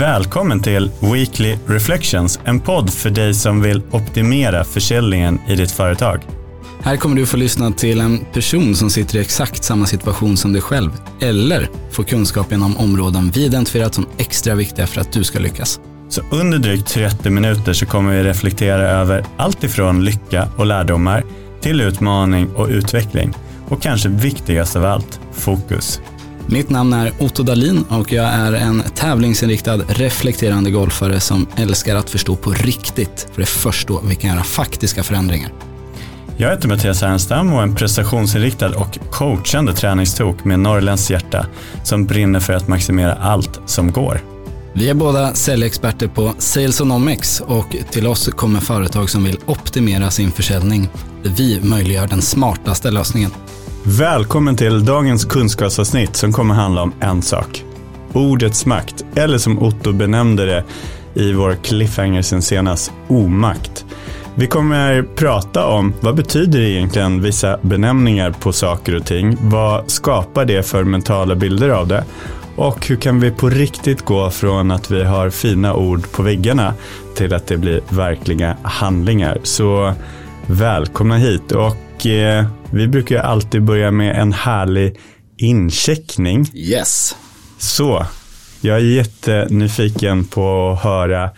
Välkommen till Weekly Reflections, en podd för dig som vill optimera försäljningen i ditt företag. Här kommer du få lyssna till en person som sitter i exakt samma situation som dig själv, eller få kunskap inom områden vi identifierat som extra viktiga för att du ska lyckas. Så under drygt 30 minuter så kommer vi reflektera över allt ifrån lycka och lärdomar till utmaning och utveckling. Och kanske viktigast av allt, fokus. Mitt namn är Otto Dalin och jag är en tävlingsinriktad reflekterande golfare som älskar att förstå på riktigt, för det är först då vi kan göra faktiska förändringar. Jag heter Mattias Ernstam och är en prestationsinriktad och coachande träningstok med norrländskt hjärta som brinner för att maximera allt som går. Vi är båda säljexperter på Salesonomics och till oss kommer företag som vill optimera sin försäljning. Vi möjliggör den smartaste lösningen. Välkommen till dagens kunskapsavsnitt som kommer handla om en sak. Ordets makt, eller som Otto benämnde det i vår cliffhanger sen senast, omakt. Vi kommer prata om vad betyder egentligen vissa benämningar på saker och ting? Vad skapar det för mentala bilder av det? Och hur kan vi på riktigt gå från att vi har fina ord på väggarna till att det blir verkliga handlingar? Så välkomna hit. Och eh, vi brukar alltid börja med en härlig incheckning. Yes. Så, jag är jättenyfiken på att höra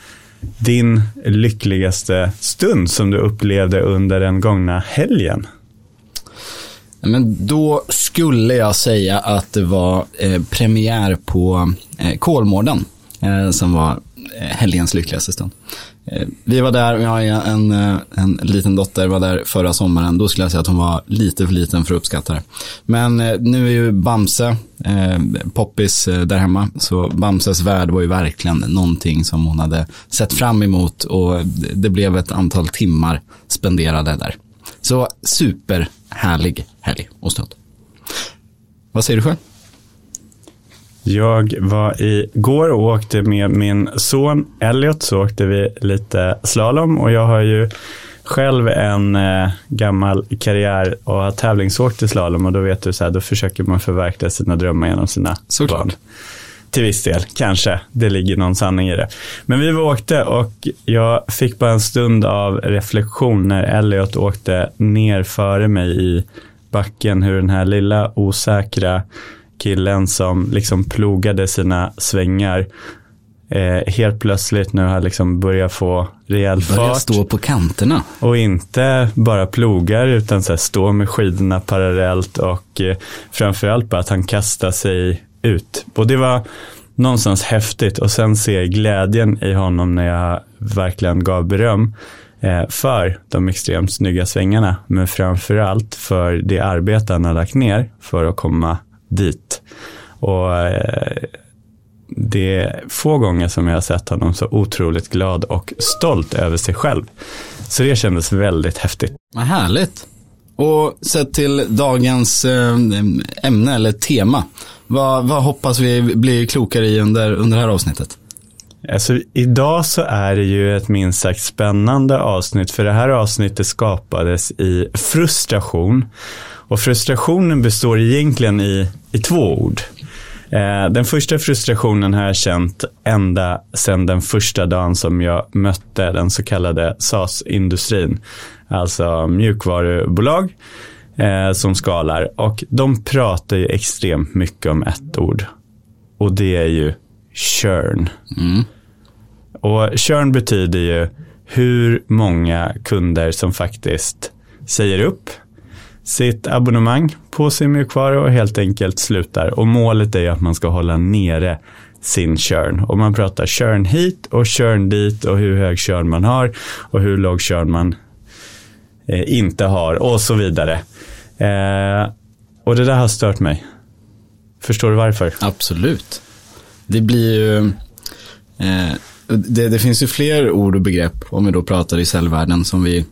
din lyckligaste stund som du upplevde under den gångna helgen. Men då skulle jag säga att det var eh, premiär på eh, Kolmården eh, som var Eh, helgens lyckligaste stund. Eh, vi var där, vi har en, eh, en liten dotter, var där förra sommaren. Då skulle jag säga att hon var lite för liten för att uppskatta det. Men nu är ju Bamse eh, poppis där hemma. Så Bamses värld var ju verkligen någonting som hon hade sett fram emot. Och det blev ett antal timmar spenderade där. Så superhärlig helg och stund. Vad säger du själv? Jag var igår och åkte med min son Elliot så åkte vi lite slalom och jag har ju själv en eh, gammal karriär och har tävlingsåkt i slalom och då vet du så här, då försöker man förverkliga sina drömmar genom sina Såklart. barn. Till viss del, kanske. Det ligger någon sanning i det. Men vi åkte och jag fick bara en stund av reflektion när Elliot åkte ner före mig i backen, hur den här lilla osäkra killen som liksom plogade sina svängar eh, helt plötsligt nu har liksom börjat få rejäl fart. stå på kanterna. Och inte bara plogar utan så här, stå med skidorna parallellt och eh, framförallt bara att han kastar sig ut. Och det var någonstans häftigt och sen se glädjen i honom när jag verkligen gav beröm eh, för de extremt snygga svängarna. Men framförallt för det arbete han har lagt ner för att komma dit. Och eh, det är få gånger som jag har sett honom så otroligt glad och stolt över sig själv. Så det kändes väldigt häftigt. Vad härligt. Och sett till dagens eh, ämne eller tema. Vad, vad hoppas vi bli klokare i under, under det här avsnittet? Alltså, idag så är det ju ett minst sagt spännande avsnitt för det här avsnittet skapades i frustration. Och frustrationen består egentligen i, i två ord. Eh, den första frustrationen har jag känt ända sedan den första dagen som jag mötte den så kallade SAS-industrin. Alltså mjukvarubolag eh, som skalar. Och de pratar ju extremt mycket om ett ord. Och det är ju churn. Mm. Och churn betyder ju hur många kunder som faktiskt säger upp sitt abonnemang på sin mjukvara och helt enkelt slutar. Och målet är att man ska hålla nere sin churn. Och man pratar churn hit och churn dit och hur hög churn man har och hur låg churn man eh, inte har och så vidare. Eh, och det där har stört mig. Förstår du varför? Absolut. Det blir ju, eh, det, det, finns ju fler ord och begrepp om vi då pratar i cellvärlden som vi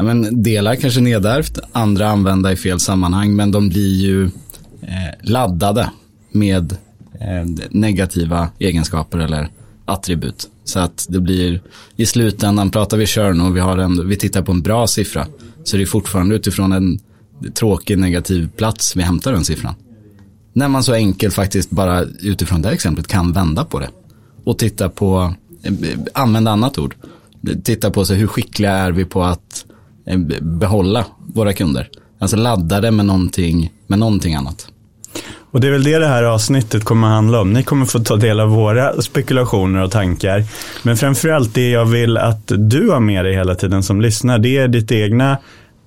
ja, men delar kanske nedärvt, andra använda i fel sammanhang, men de blir ju eh, laddade med eh, negativa egenskaper eller attribut. Så att det blir, i slutändan pratar vi körn och vi, har en, vi tittar på en bra siffra, så det är fortfarande utifrån en tråkig negativ plats vi hämtar den siffran. När man så enkelt faktiskt bara utifrån det här exemplet kan vända på det. och titta på, eh, använda annat ord. Titta på sig hur skickliga är vi på att eh, Eh, behålla våra kunder. Alltså ladda det med någonting, med någonting annat. Och det är väl det det här avsnittet kommer att handla om. Ni kommer få ta del av våra spekulationer och tankar. Men framförallt det jag vill att du har med dig hela tiden som lyssnar, det är ditt egna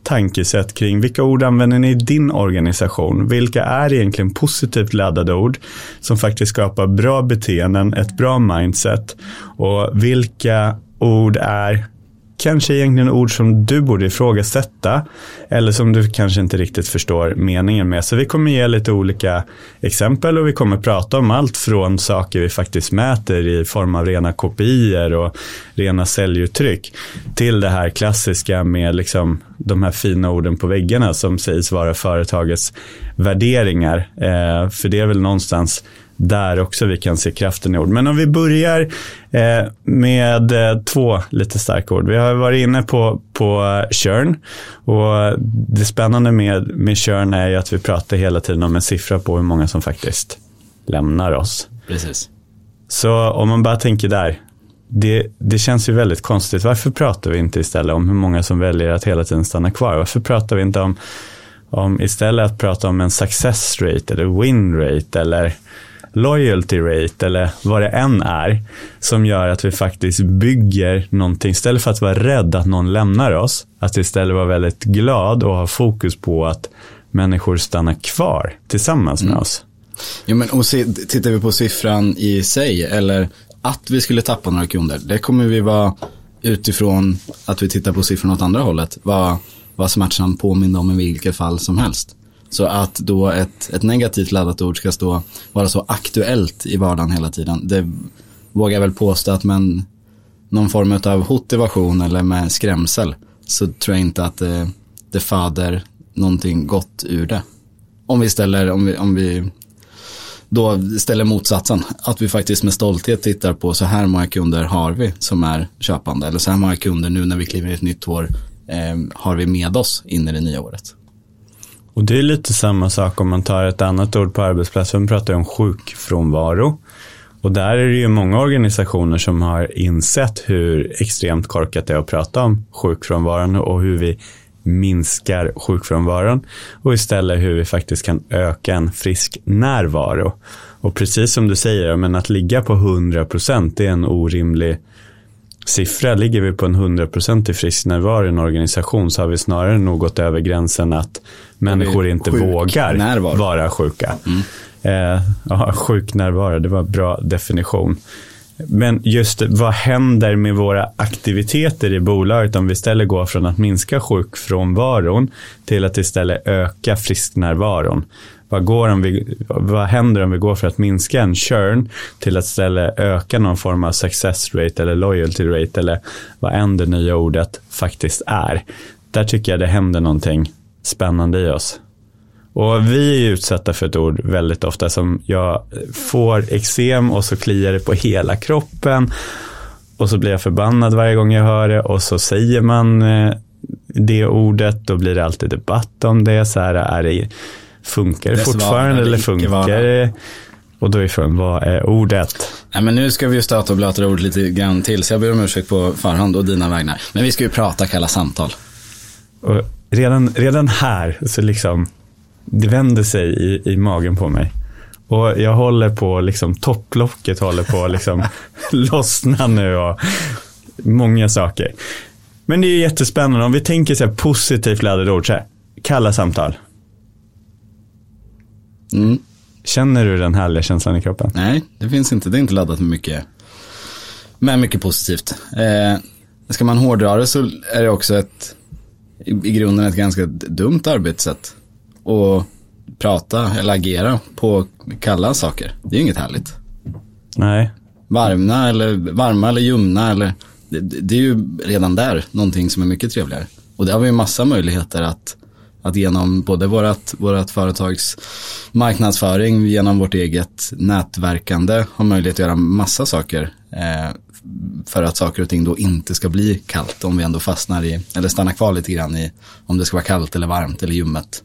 tankesätt kring vilka ord använder ni i din organisation? Vilka är egentligen positivt laddade ord som faktiskt skapar bra beteenden, ett bra mindset? Och vilka ord är kanske egentligen ord som du borde ifrågasätta eller som du kanske inte riktigt förstår meningen med. Så vi kommer ge lite olika exempel och vi kommer prata om allt från saker vi faktiskt mäter i form av rena kopior och rena säljuttryck till det här klassiska med liksom de här fina orden på väggarna som sägs vara företagets värderingar. Eh, för det är väl någonstans där också vi kan se kraften i ord. Men om vi börjar eh, med eh, två lite starka ord. Vi har varit inne på, på churn och det spännande med, med churn är ju att vi pratar hela tiden om en siffra på hur många som faktiskt lämnar oss. Precis. Så om man bara tänker där, det, det känns ju väldigt konstigt. Varför pratar vi inte istället om hur många som väljer att hela tiden stanna kvar? Varför pratar vi inte om, om istället att prata om en success rate eller win rate eller loyalty rate eller vad det än är som gör att vi faktiskt bygger någonting istället för att vara rädd att någon lämnar oss. Att istället vara väldigt glad och ha fokus på att människor stannar kvar tillsammans med mm. oss. Jo, men och se, tittar vi på siffran i sig eller att vi skulle tappa några kunder, det kommer vi vara utifrån att vi tittar på siffrorna åt andra hållet, vad, vad smärtsamt påminner om i vilket fall som helst. Så att då ett, ett negativt laddat ord ska stå, vara så aktuellt i vardagen hela tiden. Det vågar jag väl påstå att med någon form av motivation eller med skrämsel så tror jag inte att det, det föder någonting gott ur det. Om vi ställer, om vi, om vi då ställer motsatsen. Att vi faktiskt med stolthet tittar på så här många kunder har vi som är köpande. Eller så här många kunder nu när vi kliver i ett nytt år eh, har vi med oss in i det nya året. Och det är lite samma sak om man tar ett annat ord på arbetsplatsen. Vi pratar om sjukfrånvaro. Och där är det ju många organisationer som har insett hur extremt korkat det är att prata om sjukfrånvaron och hur vi minskar sjukfrånvaron och istället hur vi faktiskt kan öka en frisk närvaro. Och precis som du säger, men att ligga på 100% är en orimlig siffra. Ligger vi på en 100% i frisk närvaro i en organisation så har vi snarare nog gått över gränsen att människor inte vågar närvaro. vara sjuka. Mm. Eh, ja, sjuk närvaro, det var en bra definition. Men just vad händer med våra aktiviteter i bolaget om vi istället går från att minska sjukfrånvaron till att istället öka frisknärvaron? Vad, går om vi, vad händer om vi går för att minska en churn till att istället öka någon form av success rate eller loyalty rate eller vad än det nya ordet faktiskt är? Där tycker jag det händer någonting spännande i oss. Och vi är utsatta för ett ord väldigt ofta som jag får eksem och så kliar det på hela kroppen. Och så blir jag förbannad varje gång jag hör det och så säger man eh, det ordet, då blir det alltid debatt om det. Så här, är det, funkar det, det fortfarande eller funkar det? Och då är frågan, vad är ordet? Nej, men nu ska vi ju stöta och blöta ordet lite grann till, så jag ber om ursäkt på förhand och dina vägnar. Men vi ska ju prata kalla samtal. Och redan, redan här så liksom det vänder sig i, i magen på mig. Och jag håller på, liksom topplocket håller på liksom lossna nu och många saker. Men det är jättespännande om vi tänker så här positivt laddade ord, så här, kalla samtal. Mm. Känner du den härliga känslan i kroppen? Nej, det finns inte. Det är inte laddat med mycket, med mycket positivt. Eh, ska man hårdra det så är det också ett, i, grunden ett ganska dumt arbetssätt och prata eller agera på kalla saker. Det är ju inget härligt. Nej. Varma eller, varma eller ljumna eller det, det, är ju redan där någonting som är mycket trevligare. Och där har vi massa möjligheter att, att genom både vårat, vårat företags marknadsföring, genom vårt eget nätverkande ha möjlighet att göra massa saker eh, för att saker och ting då inte ska bli kallt om vi ändå fastnar i, eller stannar kvar lite grann i om det ska vara kallt eller varmt eller ljummet.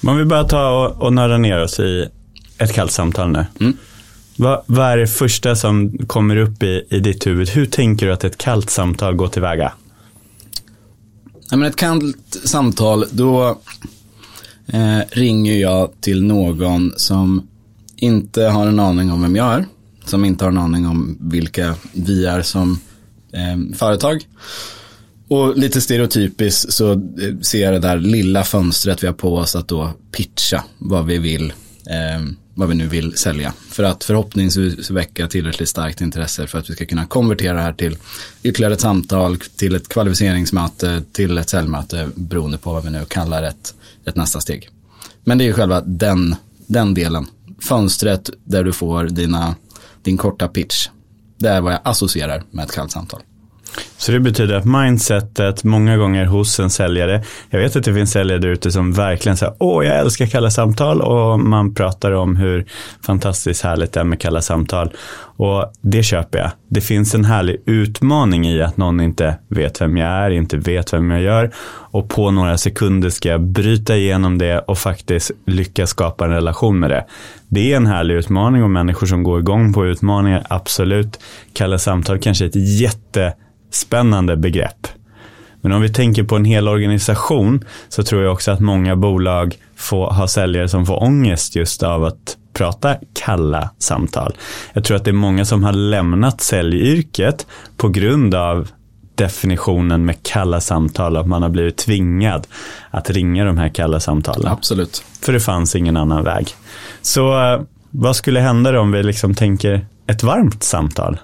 Man vill bara ta och, och nörda ner oss i ett kallt samtal nu. Mm. Vad, vad är det första som kommer upp i, i ditt huvud? Hur tänker du att ett kallt samtal går tillväga? Ja, men ett kallt samtal, då eh, ringer jag till någon som inte har en aning om vem jag är. Som inte har en aning om vilka vi är som eh, företag. Och lite stereotypiskt så eh, ser jag det där lilla fönstret vi har på oss att då pitcha vad vi vill, eh, vad vi nu vill sälja. För att förhoppningsvis väcka tillräckligt starkt intresse för att vi ska kunna konvertera det här till ytterligare ett samtal, till ett kvalificeringsmöte, till ett säljmöte, beroende på vad vi nu kallar ett, ett nästa steg. Men det är ju själva den, den delen. Fönstret där du får dina, din korta pitch. Det är vad jag associerar med ett kallt samtal. Så det betyder att mindsetet många gånger hos en säljare, jag vet att det finns säljare där ute som verkligen säger, åh jag älskar kalla samtal och man pratar om hur fantastiskt härligt det är med kalla samtal. Och det köper jag. Det finns en härlig utmaning i att någon inte vet vem jag är, inte vet vem jag gör och på några sekunder ska jag bryta igenom det och faktiskt lyckas skapa en relation med det. Det är en härlig utmaning och människor som går igång på utmaningar, absolut. Kalla samtal kanske är ett jätte spännande begrepp. Men om vi tänker på en hel organisation så tror jag också att många bolag får ha säljare som får ångest just av att prata kalla samtal. Jag tror att det är många som har lämnat säljyrket på grund av definitionen med kalla samtal, att man har blivit tvingad att ringa de här kalla samtalen. Absolut. För det fanns ingen annan väg. Så eh, vad skulle hända om vi liksom tänker ett varmt samtal?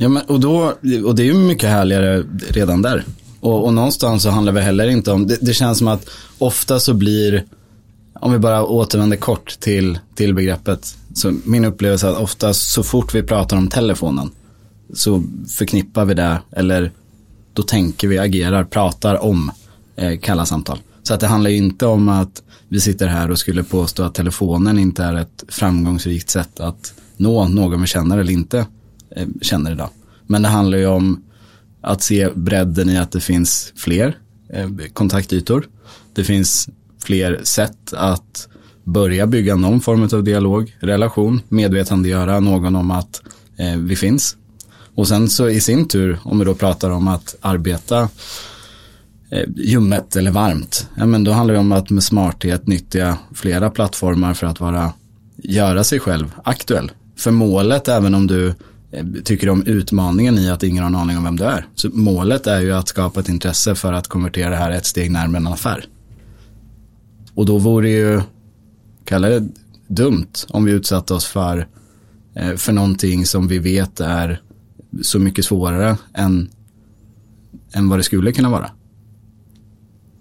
Ja, men, och, då, och det är ju mycket härligare redan där. Och, och någonstans så handlar det heller inte om, det, det, känns som att ofta så blir, om vi bara återvänder kort till, till begreppet, så min upplevelse är att ofta så fort vi pratar om telefonen så förknippar vi det, eller då tänker vi, agerar, pratar om eh, kalla samtal. Så att det handlar ju inte om att vi sitter här och skulle påstå att telefonen inte är ett framgångsrikt sätt att nå någon vi känner eller inte Eh, känner idag. Men det handlar ju om att se bredden i att det finns fler eh, kontaktytor. Det finns fler sätt att börja bygga någon form av dialog, relation, medvetandegöra någon om att eh, vi finns. Och sen så i sin tur, om vi då pratar om att arbeta ljummet eller varmt, ja men då handlar det om att med smarthet nyttja flera plattformar för att vara, göra sig själv aktuell. För målet, även om du Eh, tycker om utmaningen i att ingen har en aning om vem du är. Så målet är ju att skapa ett intresse för att konvertera det här ett steg närmare en affär. Och då vore det ju, kalla det dumt om vi utsatte oss för, eh, för någonting som vi vet är så mycket svårare än, än vad det skulle kunna vara.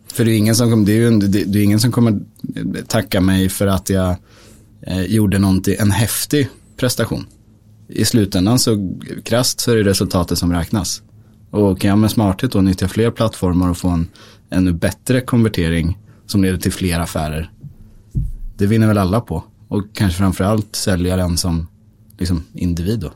För det är ingen som, det är ju, det är ingen som kommer eh, tacka mig för att jag gjorde någonting, en häftig prestation i slutändan så krasst så är det resultatet som räknas. Och kan jag med smarthet då nyttja fler plattformar och få en ännu bättre konvertering som leder till fler affärer. Det vinner väl alla på. Och kanske framförallt säljaren som liksom individ då.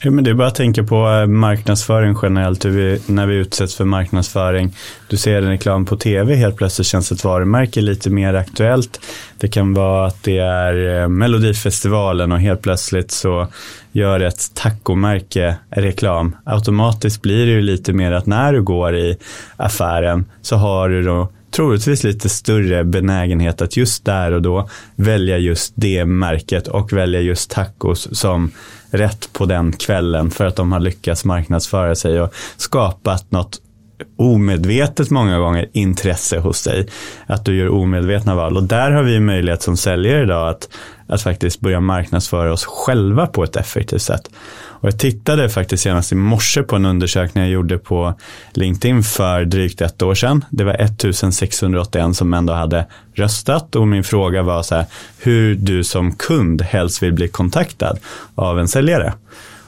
Ja, men det är bara att tänka på eh, marknadsföring generellt, vi, när vi utsätts för marknadsföring. Du ser en reklam på tv, helt plötsligt känns ett varumärke lite mer aktuellt. Det kan vara att det är eh, Melodifestivalen och helt plötsligt så gör ett tacomärke reklam. Automatiskt blir det ju lite mer att när du går i affären så har du då troligtvis lite större benägenhet att just där och då välja just det märket och välja just tacos som rätt på den kvällen för att de har lyckats marknadsföra sig och skapat något omedvetet många gånger intresse hos dig. Att du gör omedvetna val. Och där har vi möjlighet som säljare idag att, att faktiskt börja marknadsföra oss själva på ett effektivt sätt. Och jag tittade faktiskt senast i morse på en undersökning jag gjorde på LinkedIn för drygt ett år sedan. Det var 1681 som ändå hade röstat och min fråga var så här, hur du som kund helst vill bli kontaktad av en säljare.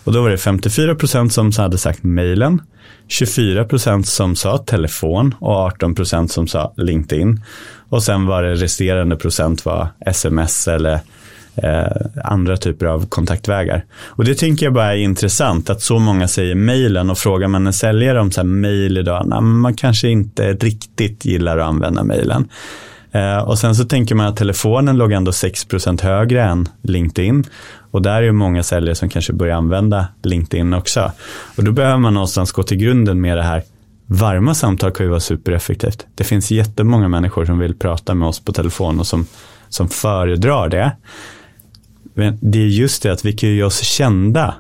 Och då var det 54 procent som hade sagt mejlen, 24 procent som sa telefon och 18 procent som sa LinkedIn. Och sen var det resterande procent var sms eller eh, andra typer av kontaktvägar. Och det tänker jag bara är intressant att så många säger mejlen och frågar man en säljare om så här mejl idag, nej, man kanske inte riktigt gillar att använda mejlen. Eh, och sen så tänker man att telefonen låg ändå 6% högre än LinkedIn. Och där är ju många säljare som kanske börjar använda LinkedIn också. Och då behöver man någonstans gå till grunden med det här. Varma samtal kan ju vara supereffektivt. Det finns jättemånga människor som vill prata med oss på telefon och som, som föredrar det. Men det är just det att vi kan ju göra oss kända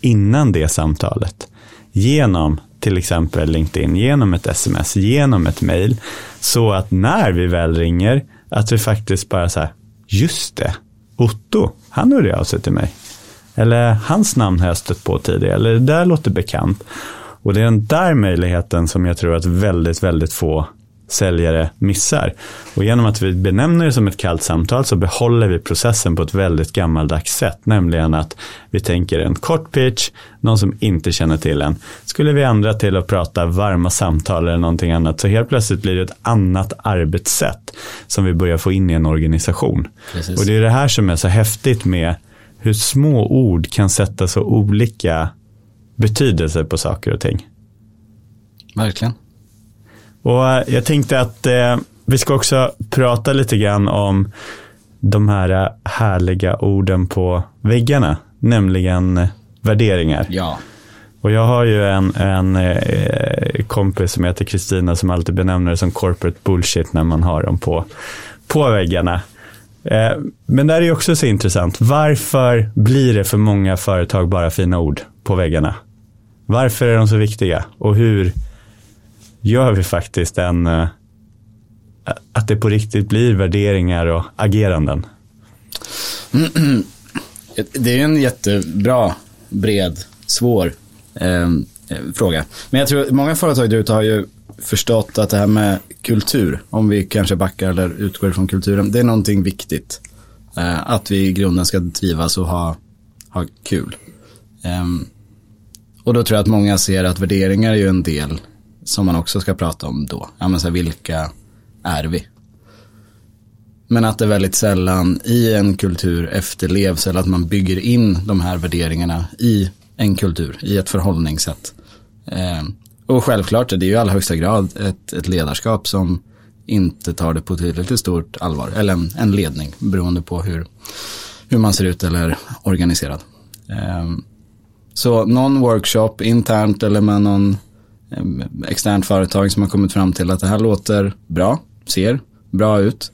innan det samtalet. Genom till exempel LinkedIn, genom ett sms, genom ett mail. Så att när vi väl ringer, att vi faktiskt bara så här, just det, Otto, han hörde av sig till mig. Eller hans namn har jag stött på tidigare, eller det där låter bekant. Och det är den där möjligheten som jag tror att väldigt, väldigt få säljare missar. Och genom att vi benämner det som ett kallt samtal så behåller vi processen på ett väldigt gammaldags sätt. Nämligen att vi tänker en kort pitch, någon som inte känner till en. Skulle vi ändra till att prata varma samtal eller någonting annat så helt plötsligt blir det ett annat arbetssätt som vi börjar få in i en organisation. Precis. Och det är det här som är så häftigt med hur små ord kan sätta så olika betydelser på saker och ting. Verkligen. Och eh, jag tänkte att eh, vi ska också prata lite grann om de här eh, härliga orden på väggarna, nämligen eh, värderingar. Ja. Och jag har ju en, en eh, kompis som heter Kristina som alltid benämner det som corporate bullshit när man har dem på, på väggarna. Eh, men där är också så intressant. Varför blir det för många företag bara fina ord på väggarna? Varför är de så viktiga? Och hur gör vi faktiskt en, eh, att det på riktigt blir värderingar och ageranden? Det är en jättebra, bred, svår eh, fråga. Men jag tror många företag där ute har ju förstått att det här med kultur, om vi kanske backar eller utgår från kulturen, det är någonting viktigt. Eh, att vi i grunden ska trivas och ha, ha kul. Eh, och då tror jag att många ser att värderingar är ju en del som man också ska prata om då. Ja, men så här, vilka är vi? Men att det väldigt sällan i en kultur efterlevs eller att man bygger in de här värderingarna i en kultur, i ett förhållningssätt. Eh, och självklart är det ju i allra högsta grad ett, ett ledarskap som inte tar det på tillräckligt stort allvar. Eller en, en ledning beroende på hur, hur man ser ut eller är organiserad. Eh, så någon workshop internt eller med någon externt företag som har kommit fram till att det här låter bra, ser bra ut.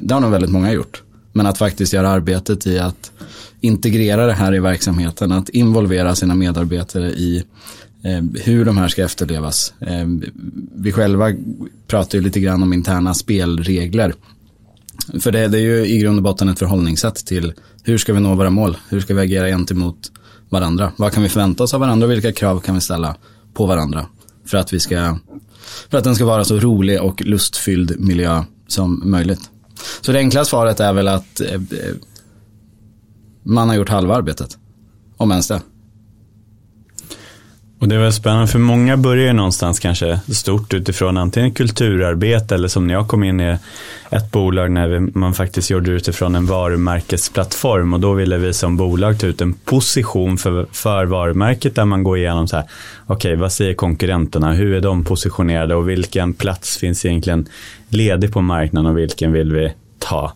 Det har nog väldigt många gjort. Men att faktiskt göra arbetet i att integrera det här i verksamheten, att involvera sina medarbetare i hur de här ska efterlevas. Vi själva pratar ju lite grann om interna spelregler. För det är ju i grund och botten ett förhållningssätt till hur ska vi nå våra mål? Hur ska vi agera gentemot varandra. Vad kan vi förvänta oss av varandra och vilka krav kan vi ställa på varandra för att, vi ska, för att den ska vara så rolig och lustfylld miljö som möjligt. Så det enkla svaret är väl att eh, eh man har gjort halva arbetet, om ens det. Och det var spännande, för många börjar ju någonstans kanske stort utifrån antingen kulturarbete eller som när jag kom in i ett bolag när man faktiskt gjorde det utifrån en varumärkesplattform. Och då ville vi som bolag ta ut en position för, för varumärket där man går igenom så här, okej okay, vad säger konkurrenterna, hur är de positionerade? Och vilken plats finns egentligen ledig på marknaden och vilken vill vi ta.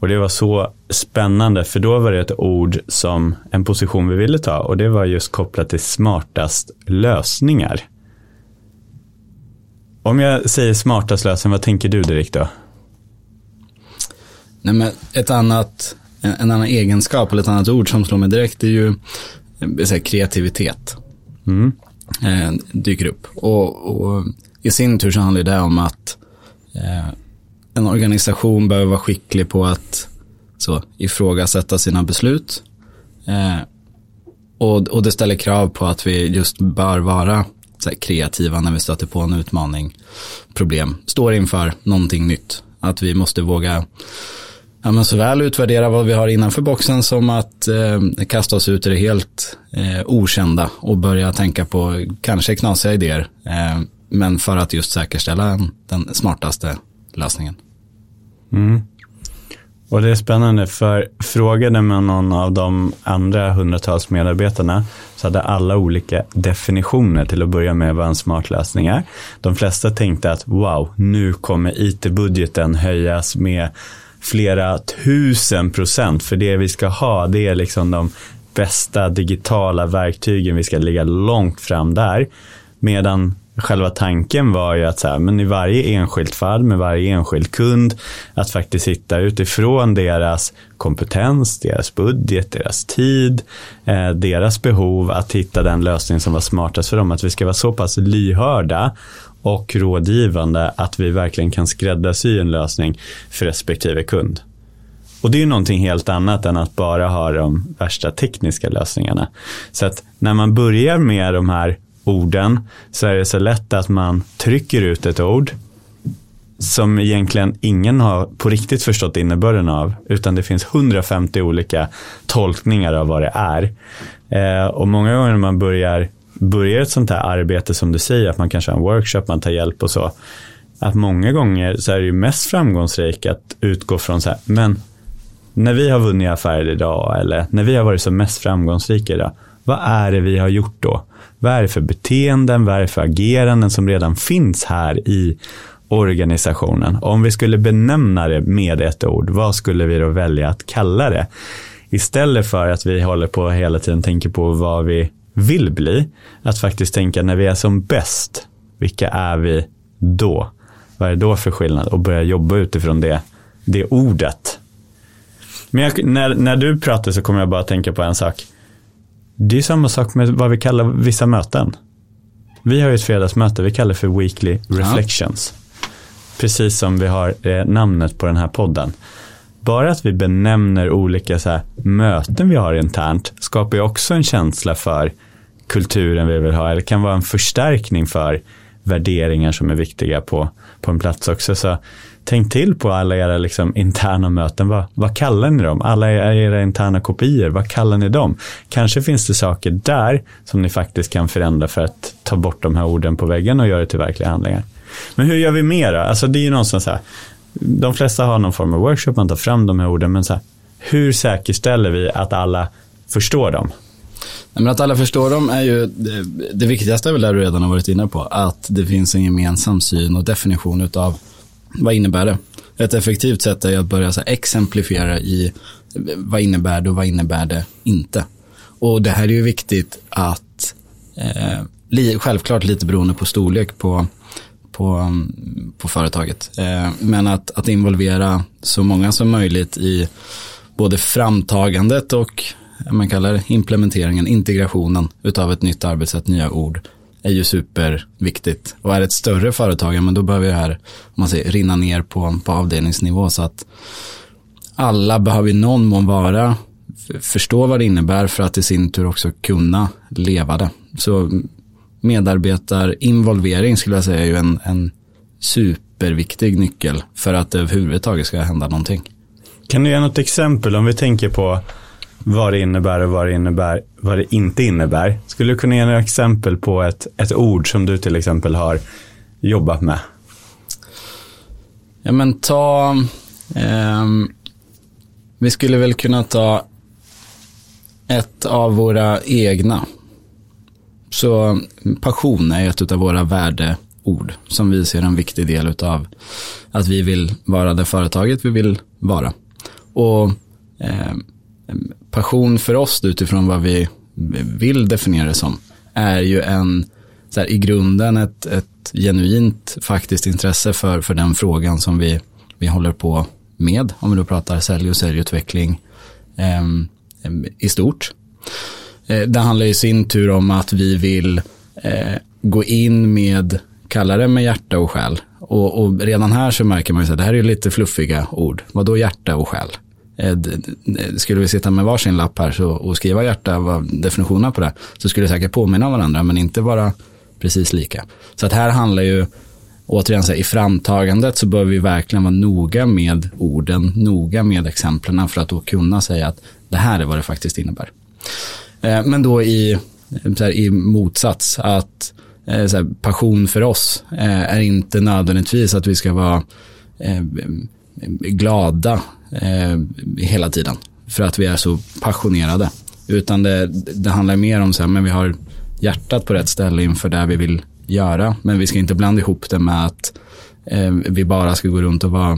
Och det var så spännande för då var det ett ord som en position vi ville ta och det var just kopplat till smartast lösningar. Om jag säger smartast lösning, vad tänker du direkt då? Nej, men ett annat, en annan egenskap eller ett annat ord som slår mig direkt är ju säga, kreativitet. Mm. Eh, dyker upp. Och, och, i sin tur så handlar det om att eh, en organisation behöver vara skicklig på att så, ifrågasätta sina beslut. Eh, och, och det ställer krav på att vi just bör vara här, kreativa när vi stöter på en utmaning, problem, står inför någonting nytt. Att vi måste våga ja, men såväl utvärdera vad vi har innanför boxen som att eh, kasta oss ut i det helt eh, okända och börja tänka på kanske knasiga idéer. Eh, men för att just säkerställa den smartaste lösningen. Mm. Och det är spännande för frågade man någon av de andra hundratals medarbetarna så hade alla olika definitioner till att börja med vad en smart lösning är. De flesta tänkte att wow, nu kommer IT-budgeten höjas med flera tusen procent för det vi ska ha det är liksom de bästa digitala verktygen, vi ska ligga långt fram där. Medan själva tanken var ju att så här, men i varje enskilt fall med varje enskild kund att faktiskt hitta utifrån deras kompetens, deras budget, deras tid, eh, deras behov att hitta den lösning som var smartast för dem. Att vi ska vara så pass lyhörda och rådgivande att vi verkligen kan skräddarsy en lösning för respektive kund. Och det är ju någonting helt annat än att bara ha de värsta tekniska lösningarna. Så att när man börjar med de här orden så är det så lätt att man trycker ut ett ord som egentligen ingen har på riktigt förstått innebörden av, utan det finns 150 olika tolkningar av vad det är. Eh, och många gånger när man börjar, börjar ett sånt här arbete som du säger, att man kanske har en workshop, man tar hjälp och så, att många gånger så är det ju mest framgångsrikt att utgå från så här, men när vi har vunnit affärer idag eller när vi har varit som mest framgångsrika idag, vad är det vi har gjort då? Vad är det för beteenden, vad är det för ageranden som redan finns här i organisationen? Om vi skulle benämna det med ett ord, vad skulle vi då välja att kalla det? Istället för att vi håller på hela tiden tänker på vad vi vill bli, att faktiskt tänka när vi är som bäst, vilka är vi då? Vad är det då för skillnad? Och börja jobba utifrån det, det ordet. Men jag, när, när du pratar så kommer jag bara tänka på en sak. Det är samma sak med vad vi kallar vissa möten. Vi har ju ett fredagsmöte, vi kallar det för Weekly Reflections. Ja. Precis som vi har eh, namnet på den här podden. Bara att vi benämner olika så här, möten vi har internt skapar ju också en känsla för kulturen vi vill ha. Eller kan vara en förstärkning för värderingar som är viktiga på, på en plats också. Så tänk till på alla era liksom interna möten. Vad, vad kallar ni dem? Alla era interna kopior, vad kallar ni dem? Kanske finns det saker där som ni faktiskt kan förändra för att ta bort de här orden på väggen och göra det till verkliga handlingar. Men hur gör vi mer då? Alltså det är ju någonstans så här, de flesta har någon form av workshop, man tar fram de här orden, men så här, hur säkerställer vi att alla förstår dem? Men att alla förstår dem är ju det, det viktigaste är väl det du redan har varit inne på. Att det finns en gemensam syn och definition av vad innebär det? Ett effektivt sätt är att börja så exemplifiera i vad innebär det och vad innebär det inte? Och det här är ju viktigt att, eh, li, självklart lite beroende på storlek på, på, på företaget, eh, men att, att involvera så många som möjligt i både framtagandet och man kallar det, implementeringen, integrationen utav ett nytt arbetssätt, nya ord är ju superviktigt. Och är det ett större företag, men då behöver det här om man säger, rinna ner på, på avdelningsnivå så att alla behöver i någon mån vara, förstå vad det innebär för att i sin tur också kunna leva det. Så medarbetarinvolvering skulle jag säga är ju en, en superviktig nyckel för att det överhuvudtaget ska hända någonting. Kan du ge något exempel om vi tänker på vad det innebär och vad det innebär, vad det inte innebär. Skulle du kunna ge några exempel på ett, ett ord som du till exempel har jobbat med? Ja men ta, eh, vi skulle väl kunna ta ett av våra egna. Så passion är ett av våra värdeord som vi ser en viktig del av att vi vill vara det företaget vi vill vara. Och eh, Ehm, passion för oss utifrån vad vi vill definiera det som är ju en, så här, i grunden ett, ett genuint faktiskt intresse för, för den frågan som vi, vi håller på med, om vi då pratar sälj och säljutveckling eh, i stort. Eh, det handlar i sin tur om att vi vill eh, gå in med, kalla det med hjärta och själ. Och, och redan här så märker man ju att det här är lite fluffiga ord. Vad då hjärta och själ? Eh, skulle vi sitta med varsin lapp här så, och skriva hjärta, vad definitionen på det, så skulle det säkert påminna om varandra, men inte vara precis lika. Så att här handlar ju, återigen, så här, i framtagandet så bör vi verkligen vara noga med orden, noga med exemplen för att då kunna säga att det här är vad det faktiskt innebär. Eh, men då i, här, i motsats, att eh, här, passion för oss är inte nödvändigtvis att vi ska vara glada eh, hela tiden. För att vi är så passionerade. Utan det, det handlar mer om så här, men vi har hjärtat på rätt ställe inför det vi vill göra. Men vi ska inte blanda ihop det med att eh, vi bara ska gå runt och vara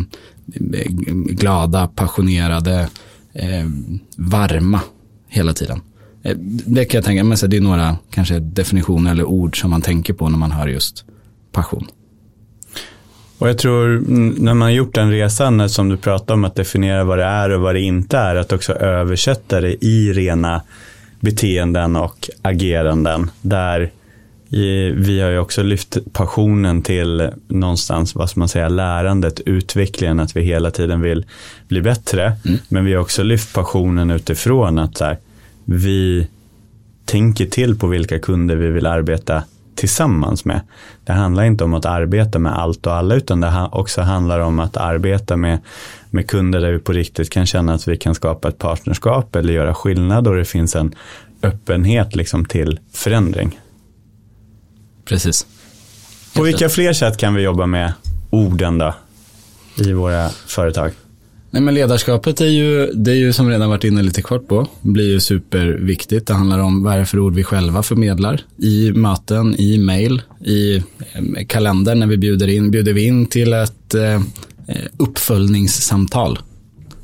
eh, glada, passionerade, eh, varma hela tiden. Eh, det kan jag tänka mig, det är några kanske definitioner eller ord som man tänker på när man hör just passion. Och jag tror när man har gjort den resan som du pratar om att definiera vad det är och vad det inte är, att också översätta det i rena beteenden och ageranden. Där vi har ju också lyft passionen till någonstans, vad ska man säga, lärandet, utvecklingen, att vi hela tiden vill bli bättre. Mm. Men vi har också lyft passionen utifrån att så här, vi tänker till på vilka kunder vi vill arbeta tillsammans med. Det handlar inte om att arbeta med allt och alla utan det också handlar om att arbeta med, med kunder där vi på riktigt kan känna att vi kan skapa ett partnerskap eller göra skillnad och det finns en öppenhet liksom till förändring. Precis. På vilka fler sätt kan vi jobba med orden då i våra företag? Nej, men ledarskapet är ju, det är ju som redan varit inne lite kort på, blir ju superviktigt. Det handlar om vad är det för ord vi själva förmedlar i möten, i mail, i eh, kalender när vi bjuder in. Bjuder vi in till ett eh, eh, uppföljningssamtal?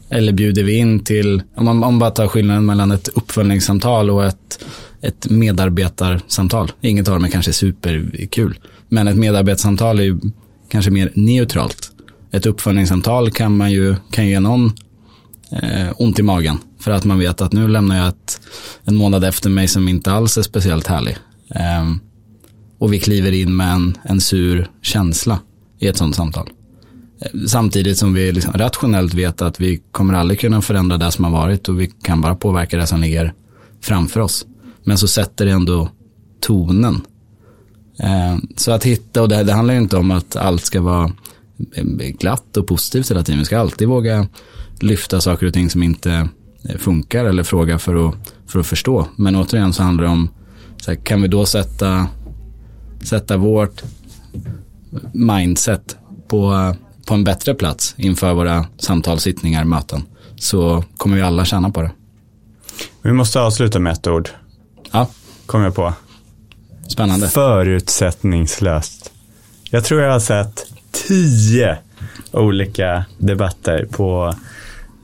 Eller bjuder vi in till, om man, om man bara tar skillnaden mellan ett uppföljningssamtal och ett, ett medarbetarsamtal. Inget av dem är kanske superkul, men ett medarbetarsamtal är ju kanske mer neutralt ett uppföljningssamtal kan man ju kan ge någon eh, ont i magen. För att man vet att nu lämnar jag ett, en månad efter mig som inte alls är speciellt härlig. Eh, och vi kliver in med en, en sur känsla i ett sånt samtal. Eh, samtidigt som vi liksom rationellt vet att vi kommer aldrig kunna förändra det som har varit och vi kan bara påverka det som ligger framför oss. Men så sätter det ändå tonen. Eh, så att hitta, och det, det handlar ju inte om att allt ska vara glatt och positivt hela tiden. Vi ska alltid våga lyfta saker och ting som inte eh, funkar eller fråga för att, för att förstå. Men återigen så handlar det om, så här, kan vi då sätta, sätta vårt mindset på, på en bättre plats inför våra samtalssittningar, möten, så kommer vi alla tjäna på det. Vi måste avsluta med ett ord. Ja. Kommer jag på. Spännande. Förutsättningslöst. Jag tror jag har sett tio olika debatter på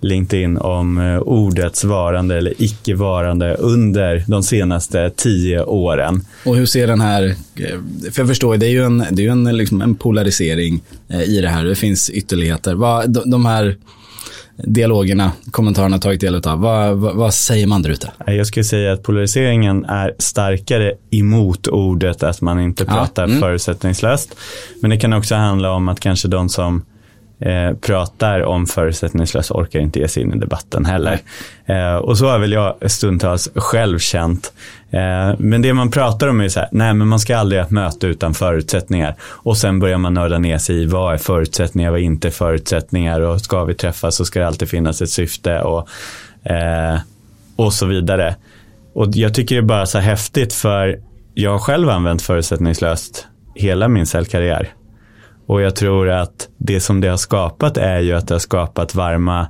LinkedIn om eh, ordets varande eller icke-varande under de senaste tio åren. Och hur ser den här, eh, för jag förstår, det är ju en, det är en, liksom en polarisering eh, i det här, det finns ytterligheter. de här dialogerna, kommentarerna tagit del av. Vad, vad, vad, säger man där ute? Jag skulle säga att polariseringen är starkare emot ordet att man inte pratar ja, mm. förutsättningslöst. Men det kan också handla om att kanske de som eh, pratar om förutsättningslöst orkar inte ge sig in i debatten heller. Eh, och så har väl jag stundtals själv känt. Eh, men det man pratar om är så här, nej men man ska aldrig ha ett möte utan förutsättningar. Och sen börjar man nörda ner sig i vad är förutsättningar, vad är inte förutsättningar och ska vi träffas så ska det alltid finnas ett syfte och, eh, och så vidare. Och jag tycker det är bara så häftigt för jag har själv använt förutsättningslöst hela min säljkarriär. Och jag tror att det som det har skapat är ju att det har skapat varma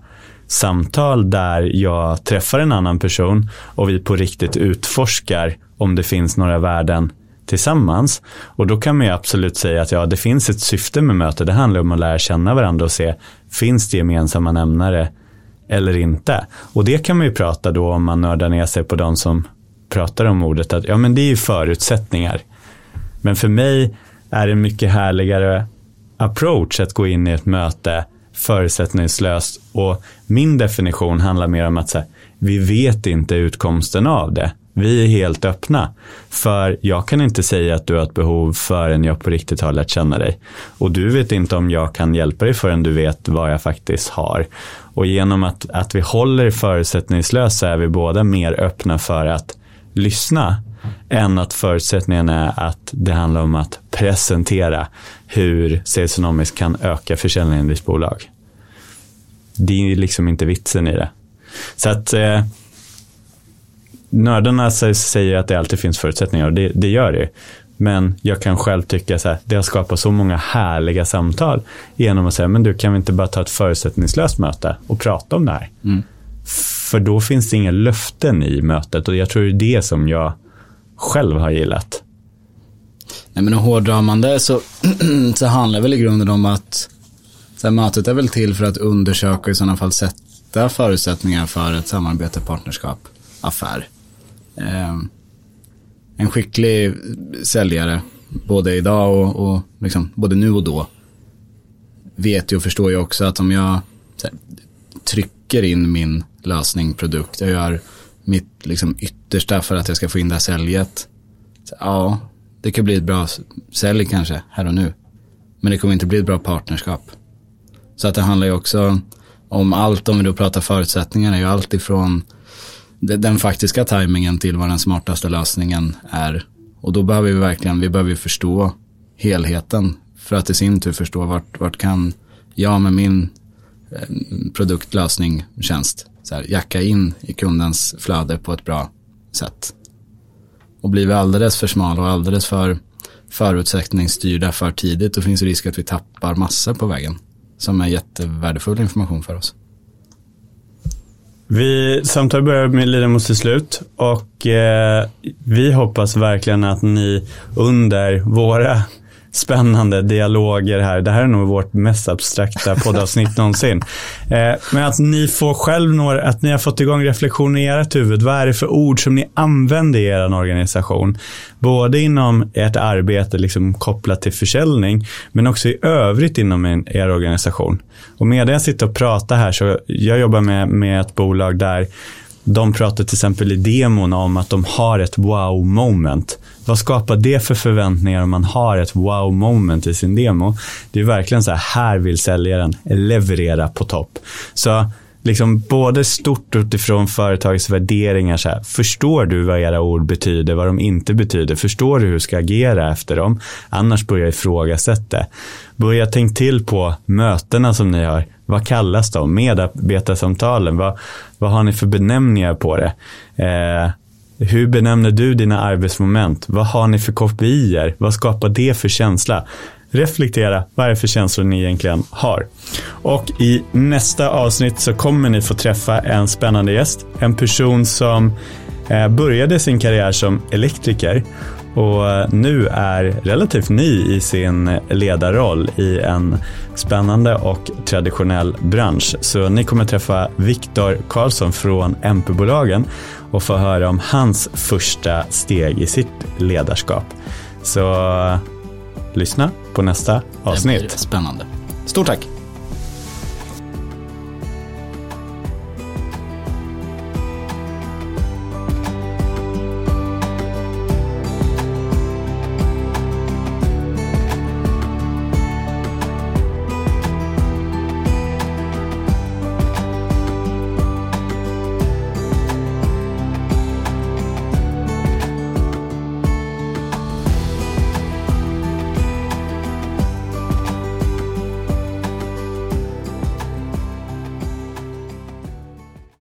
samtal där jag träffar en annan person och vi på riktigt utforskar om det finns några värden tillsammans. Och då kan man ju absolut säga att ja, det finns ett syfte med mötet. Det handlar om att lära känna varandra och se, finns det gemensamma nämnare eller inte? Och det kan man ju prata då om man nördar ner sig på de som pratar om ordet, att ja men det är ju förutsättningar. Men för mig är det mycket härligare approach att gå in i ett möte förutsättningslöst och min definition handlar mer om att så här, vi vet inte utkomsten av det. Vi är helt öppna. För jag kan inte säga att du har ett behov förrän jag på riktigt har lärt känna dig. Och du vet inte om jag kan hjälpa dig förrän du vet vad jag faktiskt har. Och genom att, att vi håller förutsättningslöst så är vi båda mer öppna för att lyssna än att förutsättningen är att det handlar om att presentera hur Salesonomics kan öka försäljningen i ditt bolag. Det är liksom inte vitsen i det. Så att eh, nördarna säger att det alltid finns förutsättningar och det, det gör det. Men jag kan själv tycka så här, det har skapat så många härliga samtal genom att säga, men du kan vi inte bara ta ett förutsättningslöst möte och prata om det här? Mm. För då finns det inga löften i mötet och jag tror det är det som jag själv har gillat. Nej men hårdrar man det så, så handlar det väl i grunden om att så här, mötet är väl till för att undersöka och i sådana fall sätta förutsättningar för ett samarbete, partnerskap, affär. Eh, en skicklig säljare, både idag och, och liksom, både nu och då, vet ju och förstår ju också att om jag här, trycker in min lösning, produkt, jag gör mitt liksom, yttersta för att jag ska få in det här säljet. Så, ja, det kan bli ett bra sälj kanske här och nu. Men det kommer inte bli ett bra partnerskap. Så att det handlar ju också om allt, om vi då pratar förutsättningar, är ju allt ifrån den faktiska tajmingen till vad den smartaste lösningen är. Och då behöver vi verkligen, vi behöver förstå helheten för att i sin tur förstå vart, vart kan jag med min produkt, produktlösning, tjänst, så här, jacka in i kundens flöde på ett bra sätt. Och blir vi alldeles för smala och alldeles för förutsättningsstyrda för tidigt, då finns risk att vi tappar massor på vägen som är jättevärdefull information för oss. Vi samtalet börjar med lida mot sitt slut och eh, vi hoppas verkligen att ni under våra spännande dialoger här. Det här är nog vårt mest abstrakta poddavsnitt någonsin. Eh, men att ni får själv några, att ni har fått igång reflektion i ert huvud. Vad är det för ord som ni använder i er organisation? Både inom ert arbete liksom kopplat till försäljning, men också i övrigt inom en, er organisation. Och medan jag sitter och pratar här så, jag jobbar med, med ett bolag där de pratar till exempel i demon om att de har ett wow moment. Vad skapar det för förväntningar om man har ett wow moment i sin demo? Det är verkligen så här, här vill säljaren leverera på topp. Så liksom både stort utifrån företagets värderingar. Så här, förstår du vad era ord betyder, vad de inte betyder? Förstår du hur du ska agera efter dem? Annars börja ifrågasätta. Börja tänk till på mötena som ni har. Vad kallas de? Medarbetarsamtalen. Vad, vad har ni för benämningar på det? Eh, hur benämner du dina arbetsmoment? Vad har ni för kopior? Vad skapar det för känsla? Reflektera, vad är det för känslor ni egentligen har? Och i nästa avsnitt så kommer ni få träffa en spännande gäst. En person som eh, började sin karriär som elektriker och nu är relativt ny i sin ledarroll i en spännande och traditionell bransch. Så ni kommer träffa Viktor Karlsson från MP-bolagen och få höra om hans första steg i sitt ledarskap. Så lyssna på nästa avsnitt. Det blir spännande. Stort tack!